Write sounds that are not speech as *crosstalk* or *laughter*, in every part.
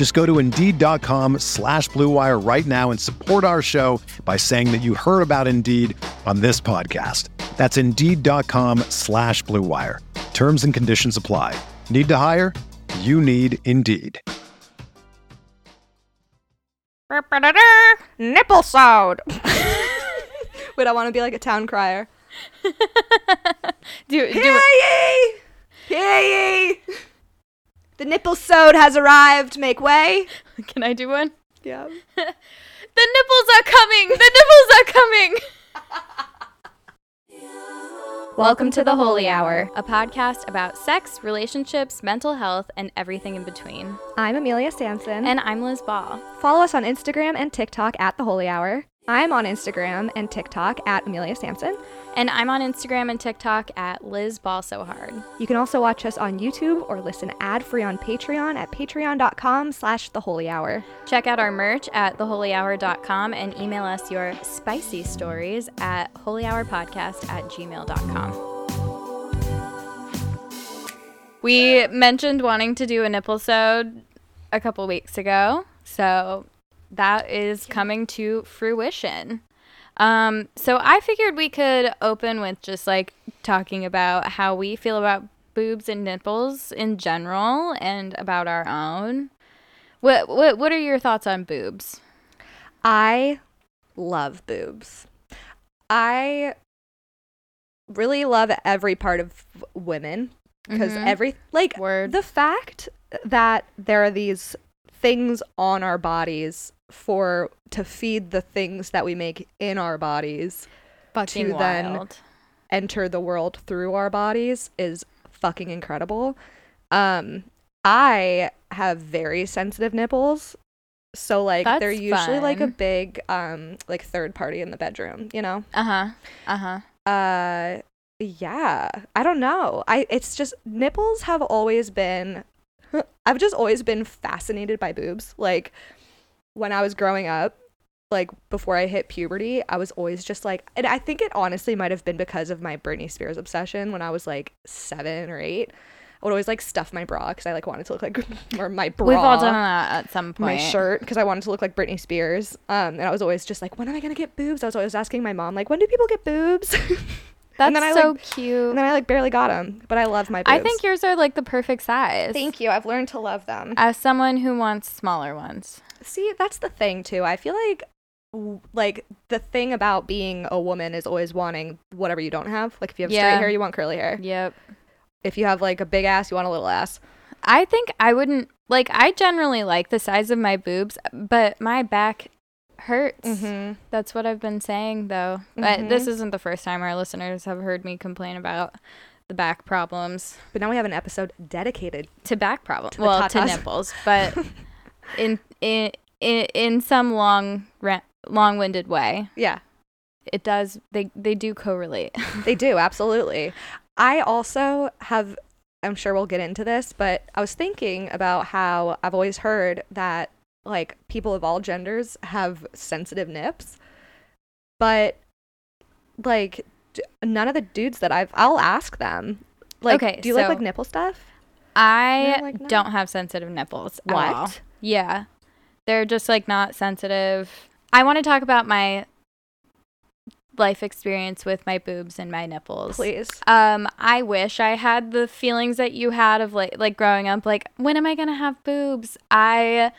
Just go to Indeed.com slash BlueWire right now and support our show by saying that you heard about Indeed on this podcast. That's Indeed.com slash BlueWire. Terms and conditions apply. Need to hire? You need Indeed. Nipplesode. *laughs* Wait, I want to be like a town crier. *laughs* do do Hear ye! Hear ye! The nipplesode has arrived. Make way. *laughs* Can I do one? Yeah. *laughs* The nipples are coming. The nipples are coming. *laughs* Welcome to the Holy Hour, a podcast about sex, relationships, mental health, and everything in between. I'm Amelia Sampson. And I'm Liz Ball. follow us on Instagram and TikTok at The Holy Hour. I'm on Instagram and TikTok at Amelia Sampson. And I'm on Instagram and TikTok at Liz Ball So Hard. You can also watch us on YouTube or listen ad-free on Patreon at patreon.com slash The Holy Hour. Check out our merch at theholyhour.com and email us your spicy stories at holyhourpodcast at gmail.com. We mentioned wanting to do a nipplesode a couple weeks ago, so that is coming to fruition. Um, so I figured we could open with just like talking about how we feel about boobs and nipples in general and about our own. What what what are your thoughts on boobs? I love boobs. I really love every part of women because Mhm. every like Word. the fact that there are these things on our bodies for to feed the things that we make in our bodies Fucking to then enter the world through our bodies is fucking incredible. Um I have very sensitive nipples. So like they're That's usually like a big um like third party in the bedroom, you know? Uh-huh. Uh-huh. Uh yeah, I don't know. I it's just nipples have always been *laughs* I've just always been fascinated by boobs. Like when I was growing up, like before I hit puberty, I was always just like and I think it honestly might have been because of my Britney Spears obsession when I was like 7 or 8. I would always like stuff my bra cuz I like wanted to look like *laughs* or my bra We've all done that at some point. my shirt because I wanted to look like Britney Spears. Um, and I was always just like, when am I gonna get boobs? I was always asking my mom, like, when do people get boobs? *laughs* That's and then I so like, cute. and then I like barely got them, but I love my boobs. I think yours are like the perfect size. Thank you. I've learned to love them. As someone who wants smaller ones. See, that's the thing too. I feel like like the thing about being a woman is always wanting whatever you don't have. Like if you have Yeah. straight hair, you want curly hair. Yep. If you have like a big ass, you want a little ass. I think I wouldn't like I generally like the size of my boobs, but my back hurts. Mm-hmm. That's what I've been saying though. But this Mhm. isn't the first time our listeners have heard me complain about the back problems. But now we have an episode dedicated. To back problems. Well, to nipples, but *laughs* in in in, in some long long-winded way. Yeah, It does they they do correlate. *laughs* they do absolutely. I also have. I'm sure we'll get into this, but I was thinking about how I've always heard that like people of all genders have sensitive nips, but like d- none of the dudes that I've I'll ask them like Okay, do you like so- like nipple stuff? I like, no. don't have sensitive nipples. What? Yeah. They're just like not sensitive. I want to talk about my life experience with my boobs and my nipples. Please. Um, I wish I had the feelings that you had of like like growing up like when am I going to have boobs? I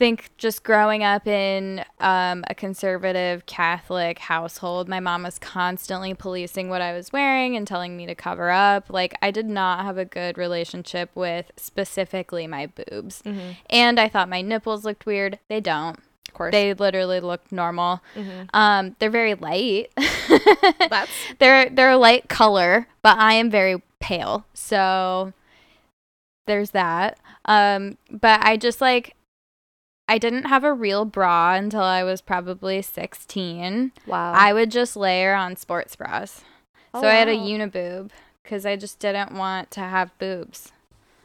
think just growing up in um, a conservative Catholic household, my mom was constantly policing what I was wearing and telling me to cover up. Like, I did not have a good relationship with specifically my boobs. Mm-hmm. And I thought my nipples looked weird. They don't. Of course. They literally look normal. Mhm. Um, they're very light. *laughs* That's they're they're a light color, but I am very pale. So there's that. Um, but I just like I didn't have a real bra until I was probably 16. wow. I would just layer on sports bras. Oh, so I had a wow. uniboob because I just didn't want to have boobs.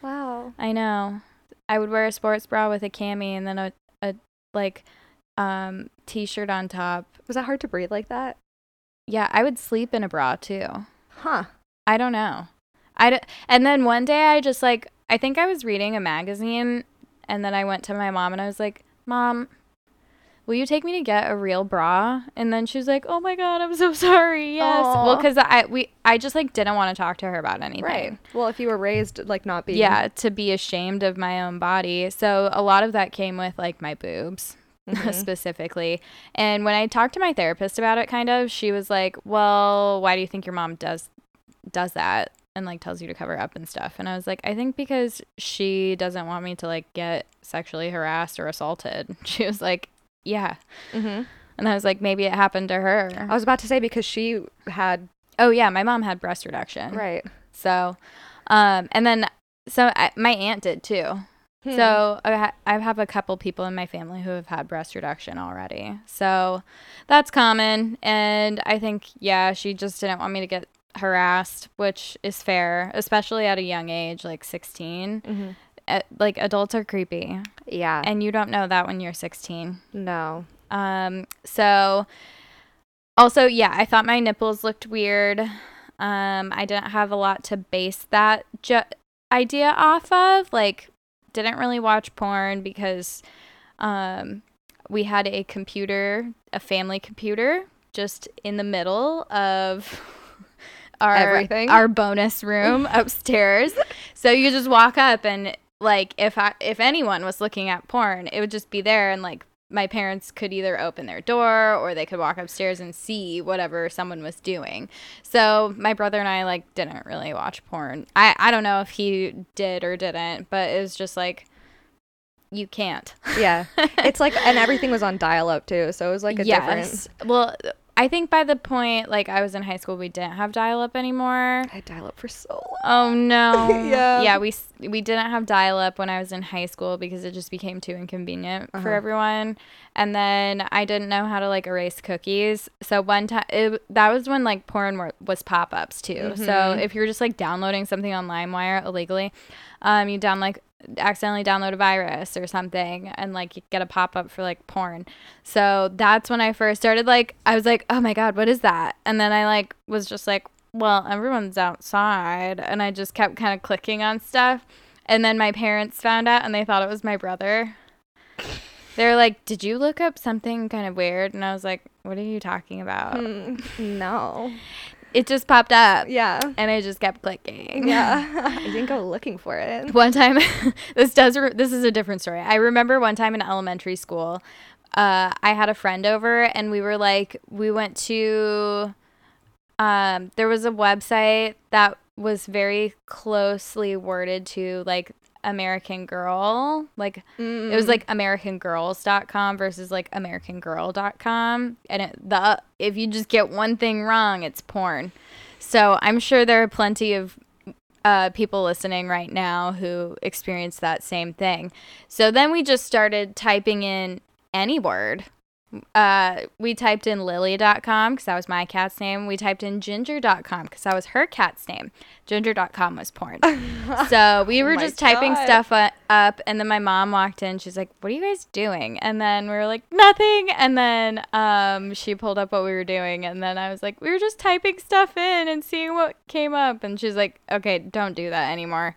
Wow. I know. I would wear a sports bra with a cami and then a, a like um t-shirt on top. Was that hard to breathe like that? Yeah, I would sleep in a bra too. Huh. I don't know. I d- and then one day I just like I think I was reading a magazine and then I went to my mom and I was like, "Mom, will you take me to get a real bra?" And then she was like, "Oh my god, I'm so *laughs* sorry." Yes. Well, cuz I we I just like didn't want to talk to her about anything. Right. Well, if you were raised like not being Yeah, to be ashamed of my own body. So a lot of that came with like my boobs. *laughs* Mhm. specifically. And when I talked to my therapist about it kind of, she was like, "Well, why do you think your mom does does that?" And like tells you to cover up and stuff. And I was like, "I think because she doesn't want me to like get sexually harassed or assaulted." *laughs* She was like, "Yeah." hmm And I was like, "Maybe it happened to her." I was about to say because she had oh yeah, my mom had breast reduction. right. So um and then so I, my aunt did too. Hmm. So I, ha- I have a couple people in my family who have had breast reduction already. So that's common. And I think, yeah, she just didn't want me to get harassed, which is fair, especially at a young age, like 16. Mhm. Uh, like adults are creepy. Yeah. And you don't know that when you're 16. no. Um, so also, yeah, I thought my nipples looked weird. Um, I didn't have a lot to base that ju- idea off of. Like, didn't really watch porn because um, we had a computer, a family computer, just in the middle of *laughs* our Everything. our bonus room *laughs* upstairs. So you just walk up and like if I if anyone was looking at porn, it would just be there and like my parents could either open their door or they could walk upstairs and see whatever someone was doing. So my brother and I like didn't really watch porn. I I don't know if he did or didn't, but it was just like you can't. Yeah. *laughs* It's like and everything was on dial up too, so it was like a different Well, I think by the point like I was in high school, we didn't have dial up anymore. I had dial up for so long. Oh no. *laughs* Yeah. Yeah, we we didn't have dial up when I was in high school because it just became too inconvenient for Uh-huh. everyone. And then I didn't know how to like erase cookies. So one time it, that was when like porn were, was pop-ups too. So Mhm. if you're just like downloading something on LimeWire illegally, um you down like accidentally download a virus or something and like get a pop-up for like porn. So that's when I first started like I was like, "Oh my god, what is that?" And then I like was just like, "Well, everyone's outside." And I just kept kind of clicking on stuff. And then my parents found out and they thought it was my brother. They're like, "Did you look up something kind of weird?" And I was like, "What are you talking about?" Hmm, no. It just popped up Yeah. and I just kept clicking. Yeah. *laughs* I didn't go looking for it. one time *laughs* this does re- this is a different story i remember one time in elementary school uh, i had a friend over and we were like we went to um, there was a website that was very closely worded to like american girl. Like Mm. it was like americangirls.com versus like americangirl.com and it, the if you just get one thing wrong it's porn. So i'm sure there are plenty of uh, people listening right now who experience that same thing. So then we just started typing in any word uh, we typed in lily.com because that was my cat's name. We typed in ginger.com because that was her cat's name. Ginger.com was porn. *laughs* so we Oh were my just typing stuff up, and then my mom walked in. She's like, What are you guys doing? And then we were like, Nothing. And then um, she pulled up what we were doing, and then I was like, We were just typing stuff in and seeing what came up. And she's like, Okay, don't do that anymore.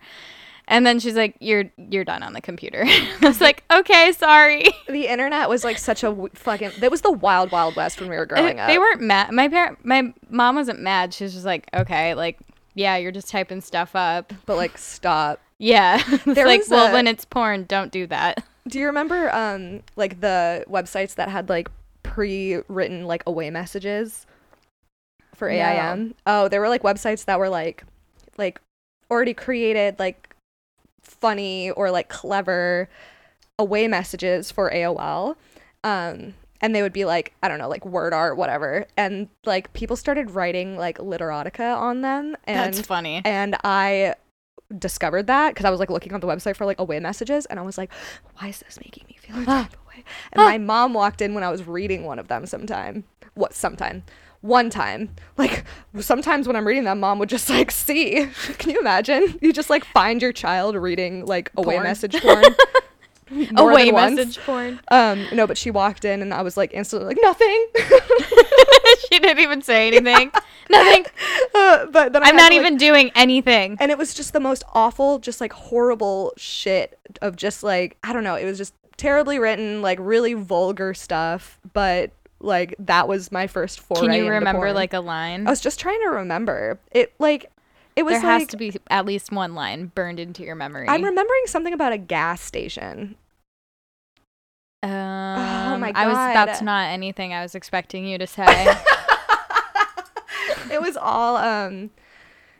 And then she's like, "You're you're done on the computer." *laughs* I was like, "Okay, sorry." the internet was like such a w- fucking. That was the wild, wild west when we were growing up. They weren't mad. My parent, my mom wasn't mad. She was just like, "Okay, like, yeah, you're just typing stuff up." but like, stop. Yeah, *laughs* it's There like, was well, a- when it's porn, don't do that. Do you remember um like the websites that had like pre-written like away messages for No. AIM? Oh, there were like websites that were like like already created like funny or like clever away messages for AOL. Um and they would be like I don't know, like word art whatever. And like people started writing like literotica on them and That's funny. and I discovered that because I was like looking on the website for like away messages and I was like, why is this making me feel a *gasps* type of way? And my mom walked in when I was reading one of them sometime. What sometime? One time. Like sometimes when I'm reading them, mom would just like see. *laughs* Can you imagine? You just like find your child reading like away Porn. message porn. *laughs* Away than once. message porn. Um, no, but she walked in and I was like instantly like nothing. *laughs* she didn't even say anything. Nothing. Uh, but then I I'm not to, like, even doing anything. and it was just the most awful just like horrible shit of just like i don't know it was just terribly written like really vulgar stuff but like that was my first foray Can you remember porn. like a line? i was just trying to remember it like it was there has like to be at least one line burned into your memory. i'm remembering something about a gas station um, my I was. God. That's not anything I was expecting you to *laughs* say. it was all um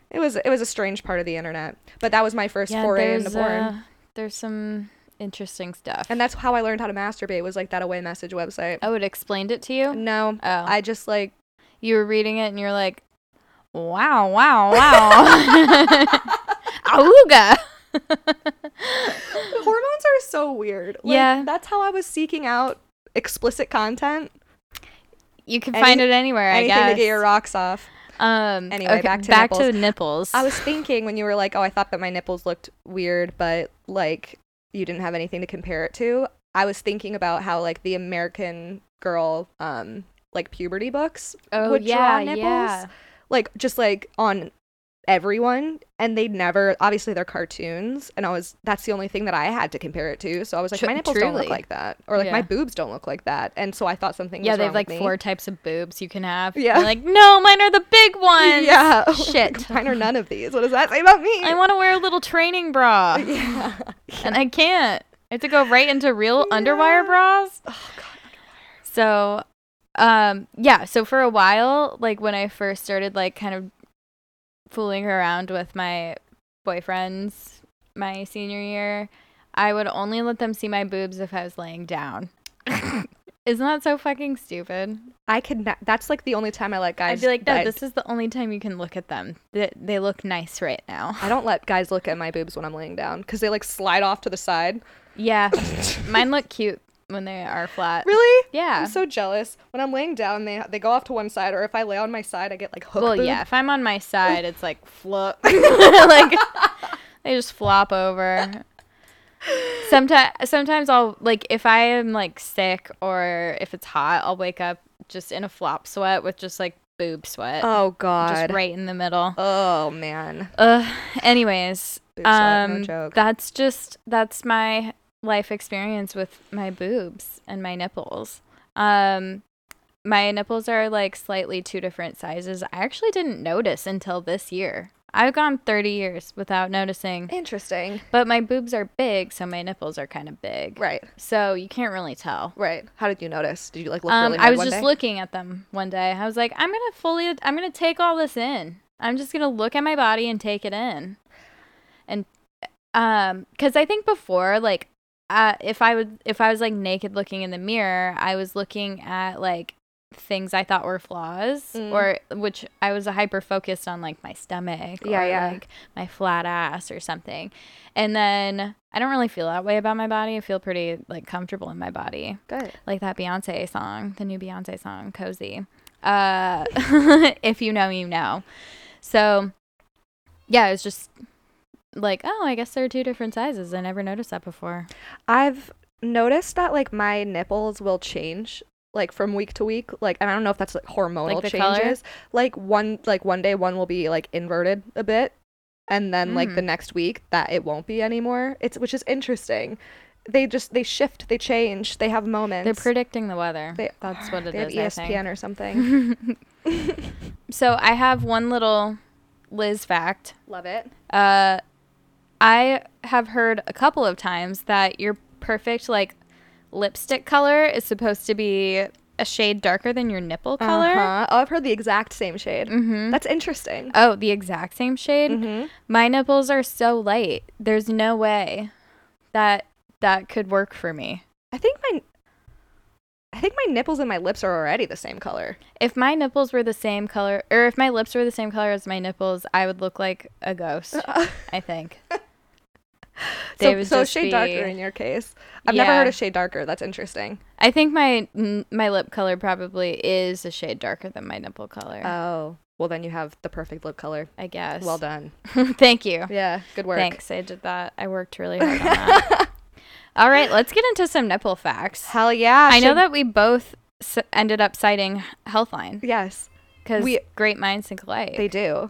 it was it was a strange part of the internet but that was my first yeah, foray into porn uh, there's some interesting stuff. and that's how i learned how to masturbate was like that away message website oh, it explained it to you. no Oh, i just like you were reading it and you're like, wow, wow, wow, *laughs* *laughs* auga. *laughs* hormones are so weird. Like, Yeah. that's how I was seeking out explicit content. you can Any- find it anywhere, I anything guess. to get your rocks off. um. Anyway, okay, back to back nipples. to nipples. I was thinking when you were like, "Oh, I thought that my nipples looked weird, but like you didn't have anything to compare it to." I was thinking about how like the American Girl, um, like puberty books oh would yeah, draw nipples, yeah. like just like on everyone, and they'd never. Obviously, they're cartoons, and I was that's the only thing that I had to compare it to. So I was like, Tr- my nipples don't look like that, or like my boobs don't look like that, and so I thought something. Yeah, they have like four types of boobs you can have. Yeah. You're like, no, mine are the big *laughs* ones. *laughs* Yeah. Shit. Mine are none of these. What does that say about me? I want to wear a little training bra, *laughs* yeah. and I can't. I have to go right into real underwire bras. Oh god. So, um, yeah. So for a while, like when I first started, like kind of fooling around with my boyfriends, my senior year, I would only let them see my boobs if I was laying down. *laughs* Isn't that so fucking stupid? I could. Not, that's like the only time I let guys. I'd be like, no, this is the only time you can look at them. They, they look nice right now. I don't let guys look at my boobs when I'm laying down because they like slide off to the side. Yeah, *laughs* mine look cute when they are flat. Really? Yeah. I'm so jealous. When I'm laying down, they they go off to one side, or if I lay on my side, I get like hook. Well, boob. yeah. If I'm on my side, it's like flop. *laughs* *laughs* like they just flop over. Sometimes, sometimes I'll like if I am like sick or if it's hot, I'll wake up just in a flop sweat with just like boob sweat, Oh god. just right in the middle. Oh man. Uh, anyways, Boob sweat, no um, joke. that's just that's my life experience with my boobs and my nipples. Um, my nipples are like slightly two different sizes. I actually didn't notice until this year. I've gone 30 years without noticing, Interesting. but my boobs are big, so my nipples are kind of big. Right. So you can't really tell. Right. How did you notice? Did you like look Um, really I was just day? looking at them one day. I was like, I'm gonna fully, I'm gonna take all this in. I'm just gonna look at my body and take it in, and um, because I think before, like, uh, if I would, if I was like naked looking in the mirror, I was looking at like things I thought were flaws, Mm. or which I was hyper focused on like my stomach, Yeah, or, yeah. like my flat ass or something, and then I don't really feel that way about my body. I feel pretty like comfortable in my body Good. like that Beyonce song, the new Beyonce song, Cozy. Uh, *laughs* if you know, you know. So, yeah, it was just like, oh, I guess there are two different sizes. I never noticed that before. I've noticed that like my nipples will change like from week to week. Like and I don't know if that's like hormonal Like the color? changes. Like one like one day one will be like inverted a bit and then like the Mm. next week that it won't be anymore. It's which is interesting. They just they shift, they change, they have moments. They're predicting the weather. They That's what it *sighs* they have is. I think. ESPN or something. *laughs* so I have one little Liz fact. Love it. Uh, I have heard a couple of times that your perfect like lipstick color is supposed to be a shade darker than your nipple color. Uh-huh. Oh, I've heard the exact same shade. Mm-hmm. That's interesting. Oh, the exact same shade. Mm-hmm. My nipples are so light. There's no way that that could work for me. I think my I think my nipples and my lips are already the same color. If my nipples were the same color, or if my lips were the same color as my nipples, I would look like a ghost. *laughs* I think. *laughs* So so shade darker in your case. I've never heard of shade darker. That's interesting. I think my my lip color probably is a shade darker than my nipple color. Oh, well then you have the perfect lip color. I guess. Well done. *laughs* Thank you. Yeah, good work. Thanks. I did that. I worked really hard on that. *laughs* All right, let's get into some nipple facts. Hell yeah. I know that we both s- ended up citing Healthline Yes, because We- great minds think alike. they do.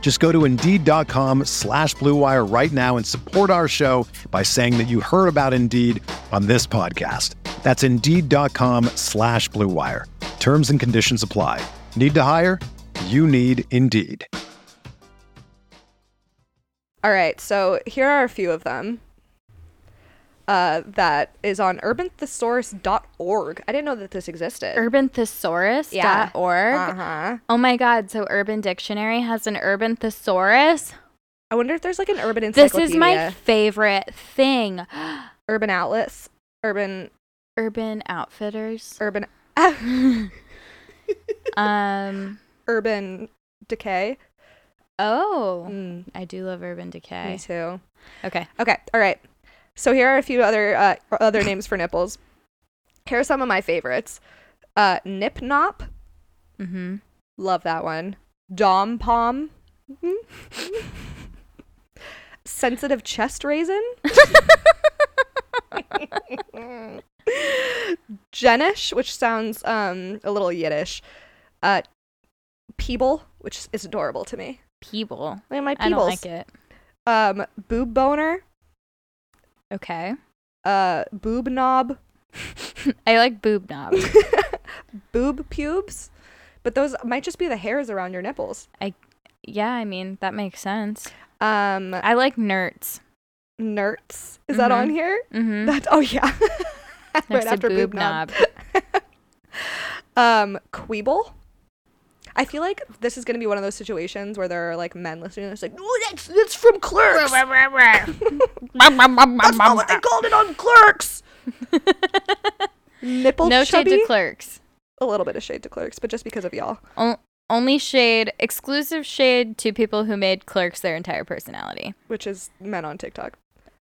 Just go to Indeed.com slash Blue Wire right now and support our show by saying that you heard about Indeed on this podcast. That's Indeed.com slash Blue Wire. Terms and conditions apply. Need to hire? You need Indeed. All right, so here are a few of them. Uh, that is on urbanthesaurus.org. I didn't know that this existed. Urbanthesaurus.org. Yeah. uh-huh. Oh my god, so Urban Dictionary has an Urban Thesaurus? I wonder if there's like an urban encyclopedia. This is my favorite thing. *gasps* urban outlets, urban, Urban Outfitters. urban, *laughs* *laughs* um urban decay. oh, Mm, I do love Urban Decay. me too. Okay. Okay, all right. So here are a few other uh, other names for nipples. Here are some of my favorites. Uh, nip nop, Mhm. love that one. Dom pom, Mhm. sensitive chest raisin. Jenish, which sounds um a little Yiddish. Uh, Peeble, which is- adorable to me. People. Look at my I don't like it. Um, boob boner. Okay. Uh, boob knob. *laughs* I like boob knob. *laughs* boob pubes. But those might just be the hairs around your nipples. I, yeah, I mean, that makes sense. Um, I like nerts. nerts. Is that on here? Mhm. That oh yeah. *laughs* right after boob boob knob. knob. Um, queeble. I feel like this is gonna be one of those situations where there are like men listening. and It's like, oh, that's that's from Clerks. *laughs* that's not what they called it on Clerks. *laughs* Nipple no chubby. shade to clerks. A little bit of shade to Clerks, but just because of y'all. O- only shade, exclusive shade to people who made clerks their entire personality. which is men on TikTok.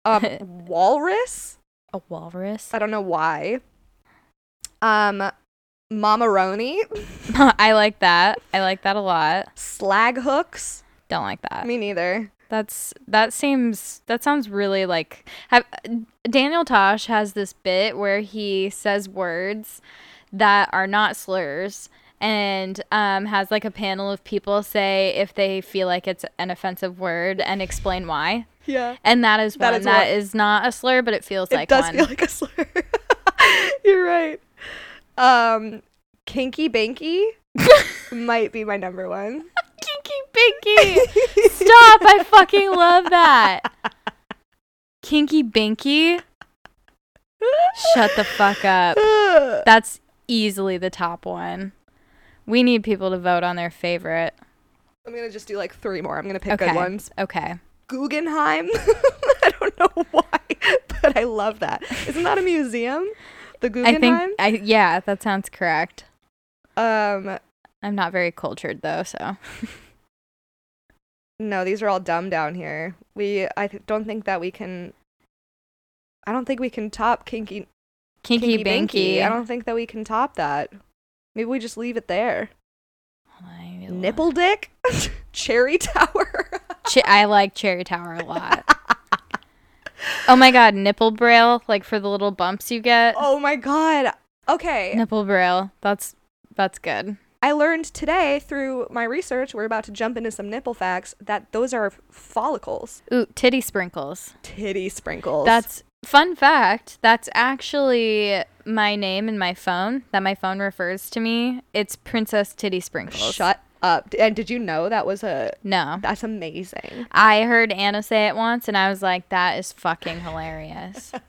Um, *laughs* walrus. A walrus. I don't know why. Um, mamaroni, *laughs* I like that. I like that a lot. slag hooks. Don't like that. Me neither. That's that seems that sounds really like have Daniel Tosh has this bit where he says words that are not slurs and um, has like a panel of people say if they feel like it's an offensive word and explain why. Yeah, And that is That one is that one. is not a slur, but it feels it like does one. feel like a slur. *laughs* You're right. Um, kinky binky *laughs* might be my number one. Kinky Binky. Stop! I fucking love that. Kinky Binky. Shut the fuck up. *laughs* That's easily the top one. We need people to vote on their favorite. I'm gonna just do like three more. I'm gonna pick Okay. good ones. Okay. Guggenheim. *laughs* I don't know why, but I love that. Isn't that a museum? The I think I yeah, that sounds correct. Um, I'm not very cultured though, so *laughs* No, these are all dumb down here. We I th- don't think that we can. I don't think we can top kinky kinky, binky. I don't think that we can top that. Maybe we just leave it there. Nipple dick, *laughs* cherry tower. Ch- I like Cherry Tower a lot. *laughs* oh my god, nipple braille, like for the little bumps you get. oh my god. Okay, Nipple braille. That's that's good. I learned today through my research. We're about to jump into some nipple facts. That those are follicles, Ooh, titty sprinkles. titty sprinkles. That's fun fact. That's actually my name in my phone that my phone refers to me. It's Princess Titty Sprinkles. shut up. And did you know that was a? No. That's amazing. I heard Anna say it once and I was like, that is fucking hilarious. *laughs*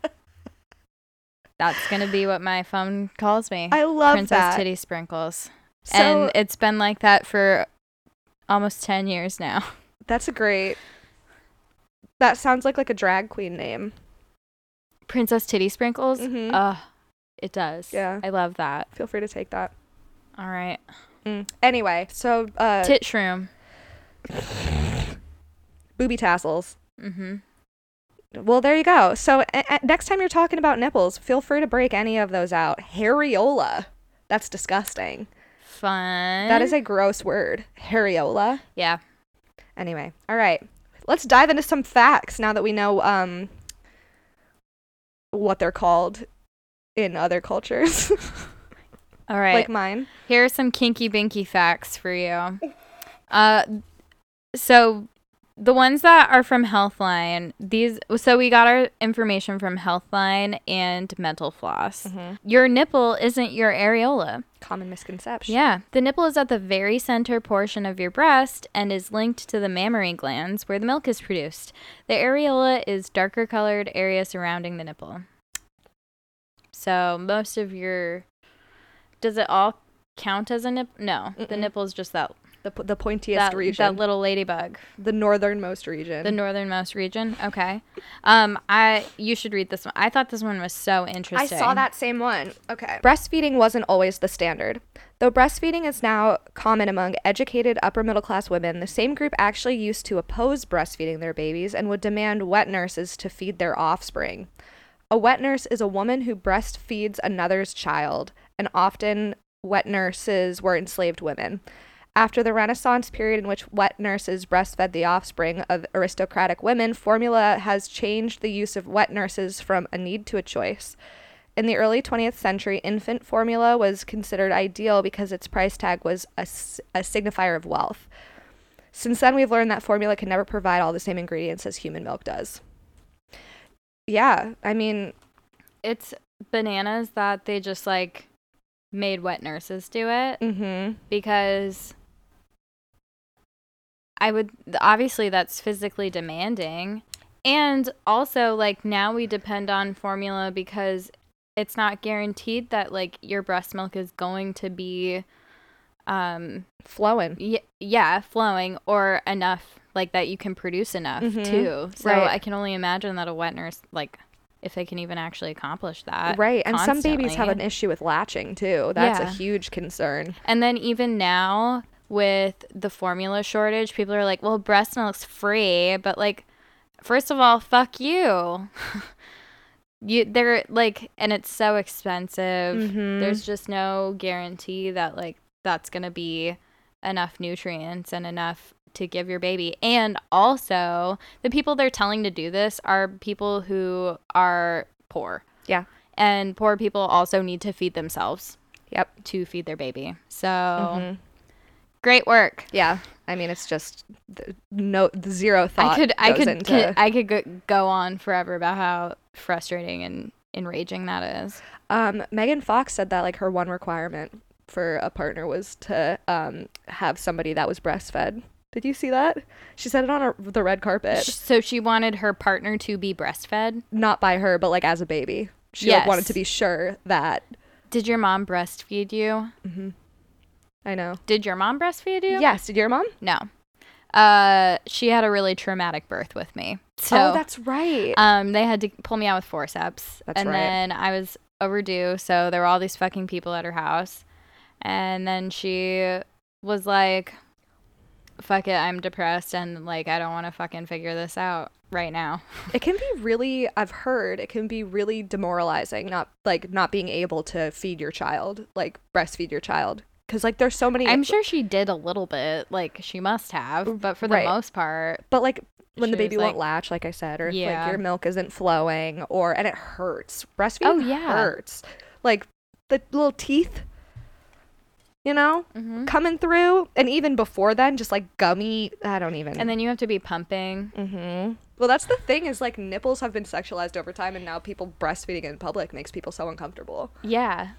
That's going to be what my phone calls me. I love Princess that. Titty Sprinkles. So and it's been like that for almost 10 years now. *laughs* that's a great. That sounds like like a drag queen name. Princess Titty Sprinkles? Mhm. Ugh, it does. Yeah. I love that. Feel free to take that. All right. Anyway, so uh, Tit shroom. booby tassels. Mm-hmm. Well, there you go. So a- a- next time you're talking about nipples, feel free to break any of those out. Hariola. That's disgusting. Fun. That is a gross word. Hariola. yeah. Anyway, all right. Let's dive into some facts now that we know um what they're called in other cultures, *laughs* All right. like mine. Here are some kinky binky facts for you. Uh, so the ones that are from Healthline, these so we got our information from Healthline and Mental Floss. Your nipple isn't your areola. Common misconception. Yeah, the nipple is at the very center portion of your breast and is linked to the mammary glands where the milk is produced. The areola is darker colored area surrounding the nipple. So most of your does it all count as a nip? No, the Mm-mm. nipple is just that The, po- the pointiest that, region. that little ladybug, the northernmost region. the northernmost region. Okay, um, I you should read this one. I thought this one was so interesting. I saw that same one. Okay. Breastfeeding wasn't always the standard. Though breastfeeding is now common among educated upper middle class women, the same group actually used to oppose breastfeeding their babies and would demand wet nurses to feed their offspring. A wet nurse is a woman who breastfeeds another's child, and often wet nurses were enslaved women. After the Renaissance period in which wet nurses breastfed the offspring of aristocratic women, formula has changed the use of wet nurses from a need to a choice. In the early 20th century, infant formula was considered ideal because its price tag was a signifier of wealth. Since then, we've learned that formula can never provide all the same ingredients as human milk does. Yeah, I mean, it's bananas that they just like made wet nurses do it. mm-hmm. because I would obviously that's physically demanding. And also like now we depend on formula because it's not guaranteed that like your breast milk is going to be um flowing. y- yeah, flowing or enough like that you can produce enough Mhm. too. So Right. I can only imagine that a wet nurse like if they can even actually accomplish that. Right, and some babies have an issue with latching too. That's a huge concern. And then even now with the formula shortage, people are like, "Well, breast milk's free," but like, first of all, fuck you. *laughs* you they're like, and it's so expensive. Mhm. There's just no guarantee that like that's gonna be enough nutrients and enough to give your baby. And also, the people they're telling to do this are people who are poor. Yeah. And poor people also need to feed themselves Yep. to feed their baby. So Mhm. great work. Yeah. I mean, it's just the, no the zero thought. I could I could, into, could I could go, go on forever about how frustrating and enraging that is. Um, Megan Fox said that like her one requirement for a partner was to um have somebody that was breastfed. Did you see that? She said it on a, the red carpet, So she wanted her partner to be breastfed. not by her, but like as a baby. She like, wanted to be sure that. Did your mom breastfeed you? I know. Did your mom breastfeed you? Yes. Did your mom? No. Uh, she had a really traumatic birth with me. So oh, that's right. um, they had to pull me out with forceps. That's and right. then I was overdue, so there were all these fucking people at her house. And then she was like, fuck it, I'm depressed and like I don't want to fucking figure this out right now. *laughs* It can be really I've heard it can be really demoralizing not like not being able to feed your child, like breastfeed your child cuz like there's so many I'm sure she did a little bit, like she must have, but for the Right. most part, but like when the baby won't like- latch like I said or Yeah. like your milk isn't flowing or and it hurts. Breastfeeding Oh, yeah. hurts. Like the little teeth you know, Mhm. coming through and even before then just like gummy, I don't even and then you have to be pumping. Mm-hmm. Well, that's the thing is like nipples have been sexualized over time, and now people breastfeeding in public makes people so uncomfortable. Yeah.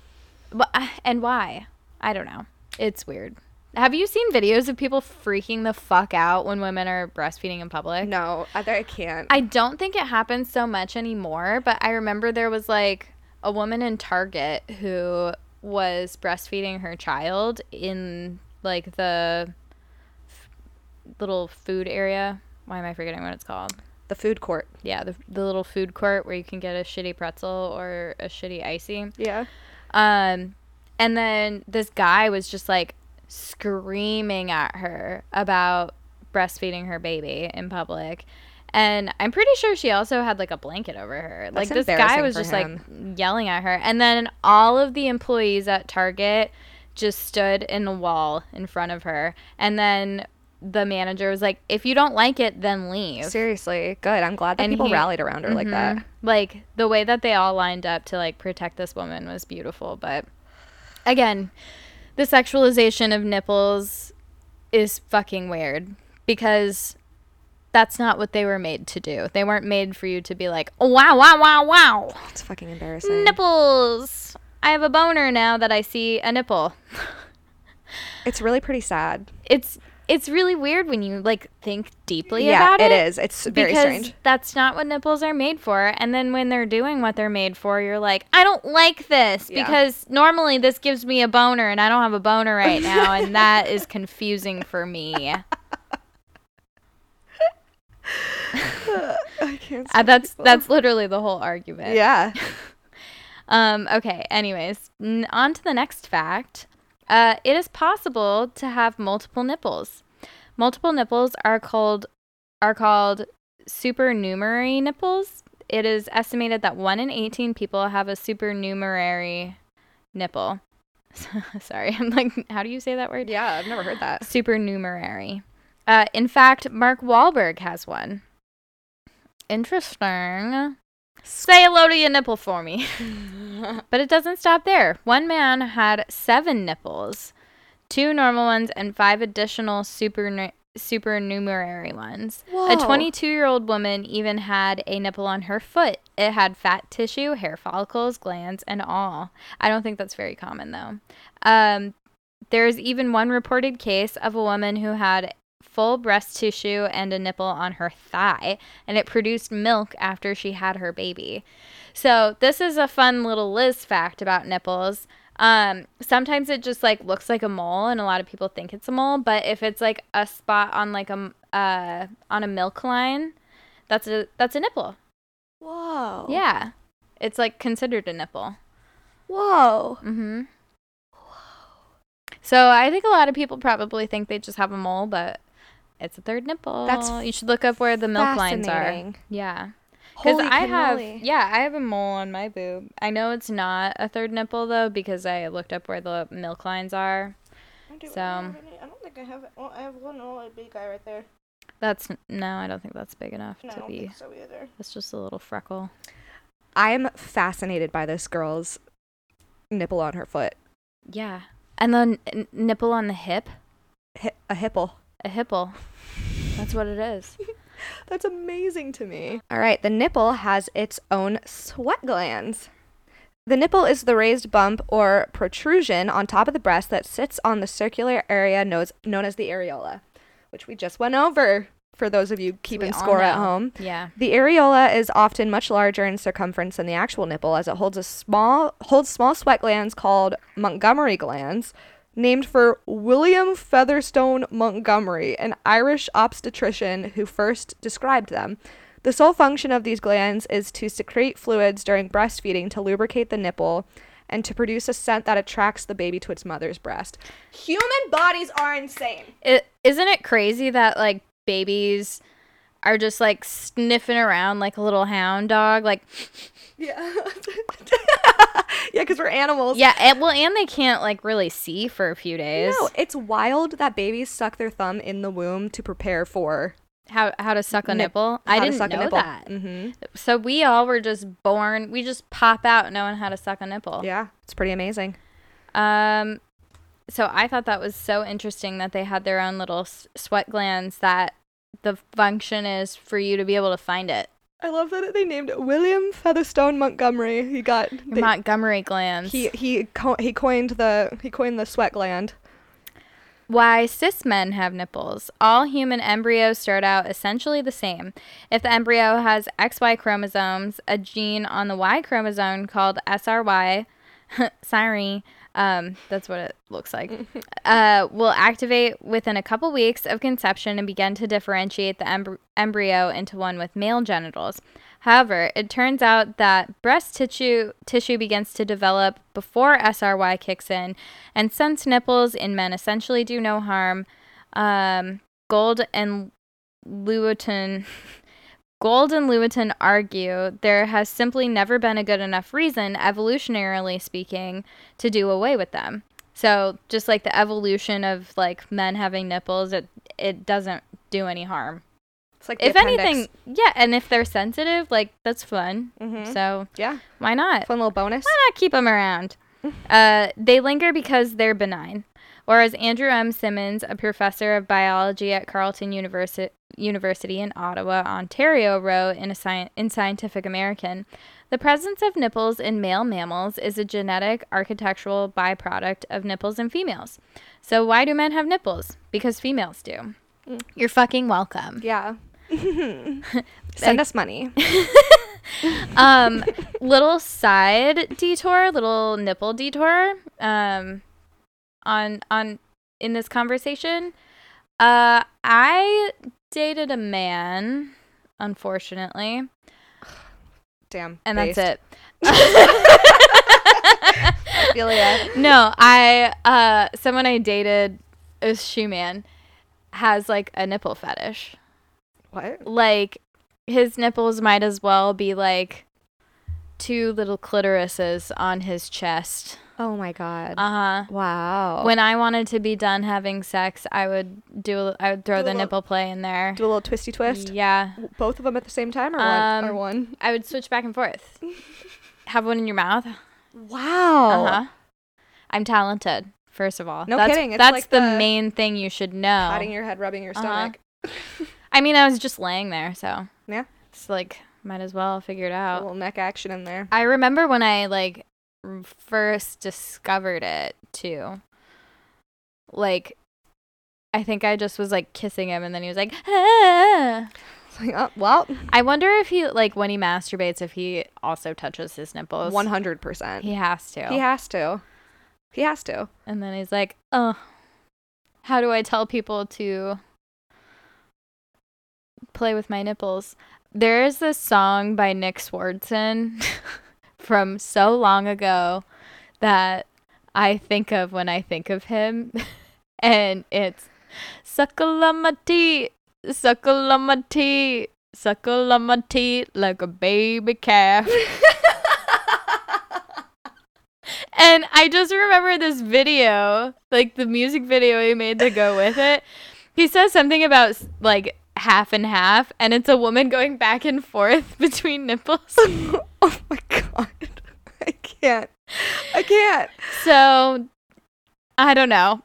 But, uh, and why? I don't know. It's weird. Have you seen videos of people freaking the fuck out when women are breastfeeding in public? No, I, I can't. I don't think it happens so much anymore, but I remember there was like a woman in Target who was breastfeeding her child in like the f- little food area. Why am I forgetting what it's called? the food court. Yeah, the, the little food court where you can get a shitty pretzel or a shitty icy. Yeah. Um, and then this guy was just like screaming at her about breastfeeding her baby in public. And I'm pretty sure she also had like a blanket over her. like this guy was just him. like yelling at her. And then all of the employees at Target just stood in a wall in front of her. And then the manager was like, if you don't like it, then leave. Seriously, good. I'm glad that And people he- rallied around her like mm-hmm. that. Like the way that they all lined up to like protect this woman was beautiful. But again, the sexualization of nipples is fucking weird because that's not what they were made to do. They weren't made for you to be like, oh, wow, wow, wow, wow, It's fucking embarrassing. nipples. I have a boner now that I see a nipple. It's really pretty sad. It's it's really weird when you like think deeply yeah, about it Yeah, it. is. It's very because strange. that's not what nipples are made for. And then when they're doing what they're made for, you're like, I don't like this Yeah. because normally this gives me a boner and I don't have a boner right *laughs* now. and that is confusing for me. *laughs* I can't. Uh, that's that's literally the whole argument. yeah. *laughs* Um, okay, anyways, n- on to the next fact. Uh, it is possible to have multiple nipples. Multiple nipples are called are called supernumerary nipples. It is estimated that 1 in 18 people have a supernumerary nipple. *laughs* Sorry, I'm like, how do you say that word? Yeah, I've never heard that. Supernumerary. Uh, in fact, Mark Wahlberg has one. Interesting. Say hello to your nipple for me. *laughs* But it doesn't stop there. One man had seven nipples, two normal ones, and five additional super supernumerary ones. A 22 year old woman even had a nipple on her foot. It had fat tissue, hair follicles, glands, and all. I don't think that's very common though. Um, there's even one reported case of a woman who had full breast tissue and a nipple on her thigh, and it produced milk after she had her baby. So this is a fun little Liz fact about nipples. Um, sometimes it just like looks like a mole, and a lot of people think it's a mole. But if it's like a spot on like a uh on a milk line, that's a that's a nipple. Whoa. Yeah, it's like considered a nipple. Whoa. Mm-hmm. So I think a lot of people probably think they just have a mole, but it's a third nipple. That's you should look up where the milk lines are. Fascinating. Yeah. Because Holy I have, cannoli. yeah, I have a mole on my boob. I know it's not a third nipple though, because I looked up where the milk lines are. I So- I don't think I have. Well, I have one little big guy right there. That's no, I don't think that's big enough to be. so either. That's just a little freckle. I'm fascinated by this girl's nipple on her foot. Yeah, and then n- nipple on the hip, Hi- a hipple. A hipple. That's what it is. *laughs* That's amazing to me. All right, the nipple has its own sweat glands. The nipple is the raised bump or protrusion on top of the breast that sits on the circular area known, as the areola, which we just went over for those of you keeping score at home. Yeah. The areola is often much larger in circumference than the actual nipple as it holds a small holds small sweat glands called Montgomery glands, named for William Featherstone Montgomery, an Irish obstetrician who first described them. The sole function of these glands is to secrete fluids during breastfeeding to lubricate the nipple and to produce a scent that attracts the baby to its mother's breast. Human bodies are insane. It, isn't it crazy that like babies are just like sniffing around like a little hound dog? Like, *laughs* Yeah. yeah, because we're animals. yeah, and, well, and they can't like really see for a few days. No, it's wild that babies suck their thumb in the womb to prepare for How how to suck a Nip- nipple? I didn't know that. hmm So we all were just born. We just pop out knowing how to suck a nipple. Yeah, it's pretty amazing. Um, so I thought that was so interesting that they had their own little s- sweat glands that the function is for you to be able to find it. I love that they named it William Fetherston Montgomery. He got they- Montgomery glands. he he co- he coined the he coined the sweat gland. Why cis men have nipples. All human embryos start out essentially the same. If the embryo has XY chromosomes, a gene on the Y chromosome called SRY, *laughs* sorry, um, that's what it looks like, *laughs* uh, will activate within a couple weeks of conception and begin to differentiate the embry- embryo into one with male genitals. However, it turns out that breast tissue tissue begins to develop before SRY kicks in, and since nipples in men essentially do no harm, um, Gould and Lewontin *laughs* Gould and Lewontin argue there has simply never been a good enough reason, evolutionarily speaking, to do away with them. So just like the evolution of like men having nipples, it it doesn't do any harm. It's like if appendix. anything, yeah, and if they're sensitive, like that's fun. Mhm. So yeah, why not? fun little bonus. Why not keep them around? *laughs* Uh, they linger because they're benign. Or as Andrew M. Simons, a professor of biology at Carleton Universi- University in Ottawa, Ontario, wrote in, a sci- in Scientific American, the presence of nipples in male mammals is a genetic architectural byproduct of nipples in females. So why do men have nipples? Because females do. You're fucking welcome. Yeah. *laughs* Send us money. *laughs* *laughs* um little side detour little nipple detour um on on in this conversation uh i dated a man unfortunately Damn. and that's it *laughs* ya. *laughs* no i uh someone i dated a shoe man has like a nipple fetish What? like his nipples might as well be like two little clitorises on his chest. Oh my god. Uh huh. wow. When I wanted to be done having sex, I would do. I would throw Do the little- nipple play in there. do a little twisty twist. Yeah, Both of them at the same time, or one? Or Um, one? I would switch back and forth. *laughs* Have one in your mouth. Wow. Uh huh. I'm talented. First of all, No that's, kidding, it's That's like the, the main thing you should know. Patting your head, rubbing your Uh-huh. stomach. I mean, I was just laying there, so Yeah. it's like might as well figure it out. A out. little neck action in there. I remember when I like r- first discovered it too. Like I think I just was like kissing him and then he was like ah. Like, oh, well, I wonder if he like when he masturbates if he also touches his nipples. one hundred percent. He has to. He has to. He has to. and then he's like, "Oh, how do I tell people to play with my nipples?" There is this song by Nick Swardson *laughs* from so long ago that I think of when I think of him, *laughs* and it's "Suckle on my teeth, suckle on my teeth, suckle on my teeth like a baby calf." *laughs* And I just remember this video, like the music video he made to go with it. He says something about like half and half, and it's a woman going back and forth *laughs* between nipples. *laughs* oh my god. *laughs* I can't. I can't. so I don't know.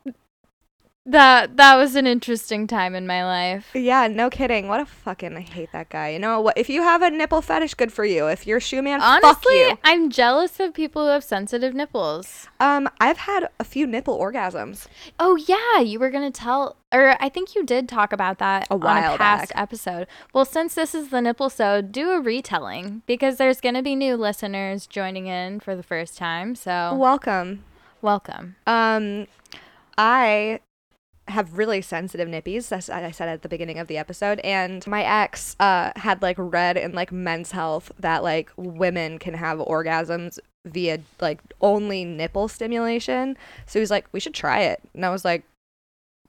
That that was an interesting time in my life. Yeah, no kidding. What a fucking I hate that guy. You know what? If you have a nipple fetish, good for you. If you're a shoe man, fuck Honestly, you. I'm jealous of people who have sensitive nipples. Um, I've had a few nipple orgasms. Oh yeah, you were gonna tell, or I think you did talk about that A on while a past back. episode. Well, since this is the nipple so, do a retelling because there's gonna be new listeners joining in for the first time. So Welcome. welcome. Um, I have really sensitive nippies, as I said at the beginning of the episode. And my ex uh, had like read in like Men's Health that like women can have orgasms via like only nipple stimulation. So he was like, we should try it. And I was like,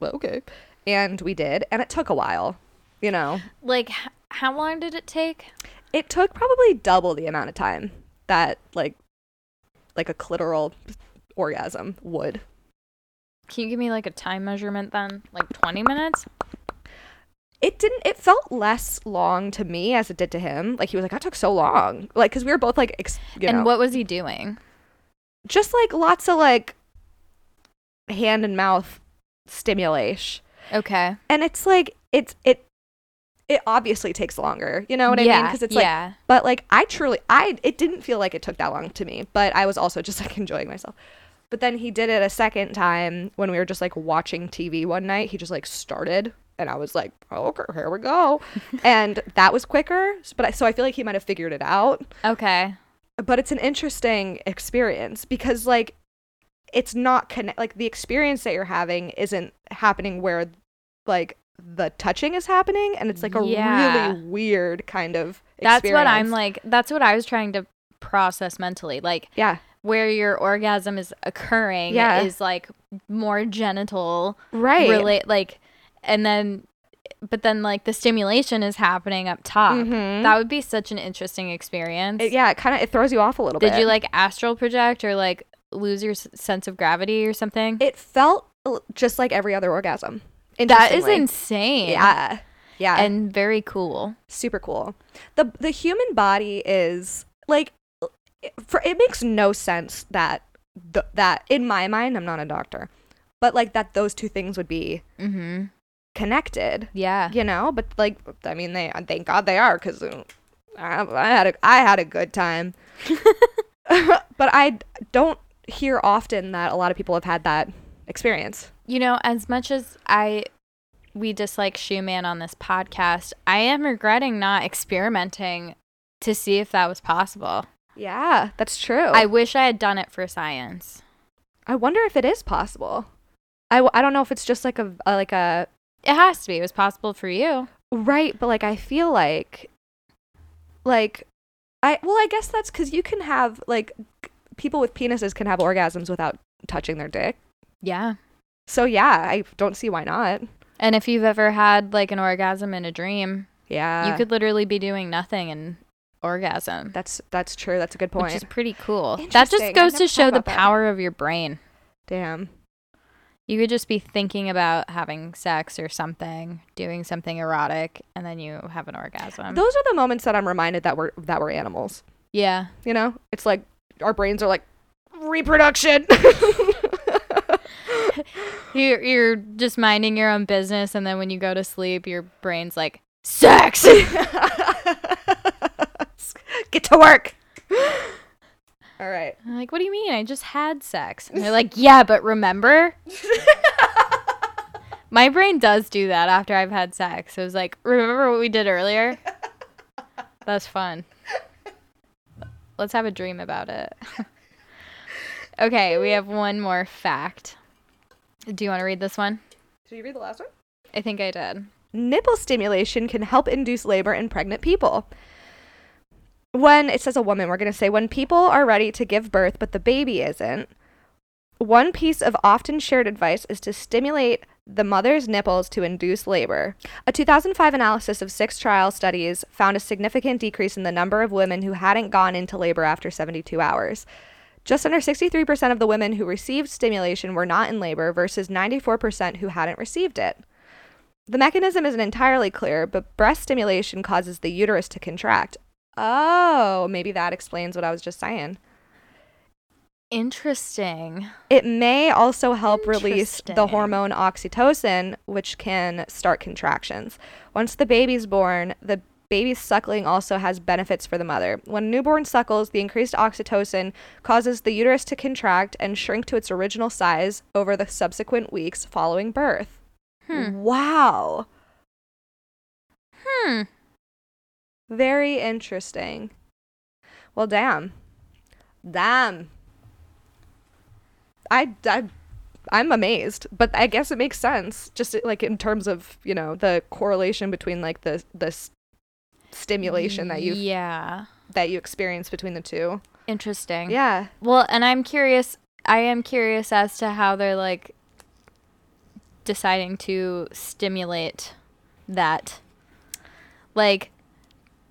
well, okay. And we did. And it took a while, you know. Like, h- how long did it take? It took probably double the amount of time that like like a clitoral orgasm would. Can you give me like a time measurement then? Like 20 minutes? it didn't it felt less long to me as it did to him like he was like that took so long like because we were both like ex- you and know what was he doing? just like lots of like hand and mouth stimulation Okay. and it's like it's it it obviously takes longer you know what i mean because it's like yeah. but like i truly i it didn't feel like it took that long to me but i was also just like *laughs* enjoying myself but then he did it a second time when we were just like watching tv one night he just like started and i was like oh, okay here we go *laughs* and that was quicker but I, so i feel like he might have figured it out Okay. but it's an interesting experience because like it's not connect like the experience that you're having isn't happening where like the touching is happening and it's like a Yeah. really weird kind of That's what I'm like. That's what I was trying to process mentally. Like, yeah where your orgasm is occurring Yeah. is like more genital right relate like and then but then like the stimulation is happening up top. Mhm. That would be such an interesting experience. It- yeah it kind of it throws you off a little bit. Did you like astral project or like lose your s- sense of gravity or something? it felt just like every other orgasm that is insane. yeah yeah And very cool. super cool. The the human body is like for it makes no sense that the, that in my mind I'm not a doctor. But like that those two things would be Mhm. connected, Yeah. you know? But like I mean they thank God they are cuz I, I had a I had a good time. *laughs* but I don't hear often that a lot of people have had that experience. You know, as much as I we dislike Shoeman on this podcast, I am regretting not experimenting to see if that was possible. Yeah, that's true. I wish I had done it for science. I wonder if it is possible. I, w- I don't know if it's just like a, a like a It has to be. It was possible for you. right, but like I feel like like I well I guess that's cuz you can have like people with penises can have orgasms without touching their dick. Yeah. So yeah, I don't see why not. And if you've ever had like an orgasm in a dream, Yeah. you could literally be doing nothing and orgasm, that's that's true. That's a good point. which is pretty cool. That just goes to show the about that. power of your brain. Damn. You could just be thinking about having sex or something, doing something erotic, and then you have an orgasm. Those are the moments that I'm reminded that we're that we're animals. yeah. You know? It's like our brains are like reproduction. *laughs* You're you're just minding your own business, and then when you go to sleep, your brain's like sex. *laughs* *laughs* Get to work. *gasps* All right. I'm like, what do you mean? I just had sex. And they're like, yeah, but remember? *laughs* My brain does do that after I've had sex. It was like, remember what we did earlier? *laughs* That's fun. Let's have a dream about it. okay, we have one more fact. Do you want to read this one? Did you read the last one? I think I did. Nipple stimulation can help induce labor in pregnant people. When it says a woman, we're going to say when people are ready to give birth but the baby isn't. One piece of often shared advice is to stimulate the mother's nipples to induce labor. A 2005 analysis of six trial studies found a significant decrease in the number of women who hadn't gone into labor after 72 hours. Just under 63% of the women who received stimulation were not in labor versus 94% who hadn't received it. The mechanism isn't entirely clear, but breast stimulation causes the uterus to contract. Oh, maybe that explains what I was just saying. Interesting. It may also help release the hormone oxytocin, which can start contractions. Once the baby's born, the baby's suckling also has benefits for the mother. When a newborn suckles, the increased oxytocin causes the uterus to contract and shrink to its original size over the subsequent weeks following birth. Hmm. Wow. Hmm. Very interesting. Well, damn. Damn. I, I, I'm amazed, but I guess it makes sense just uh, like in terms of, you know, the correlation between like the the s- stimulation that you Yeah. that you experience between the two. Interesting. Yeah. Well, and I'm curious. I am curious as to how they're like deciding to stimulate that. Like,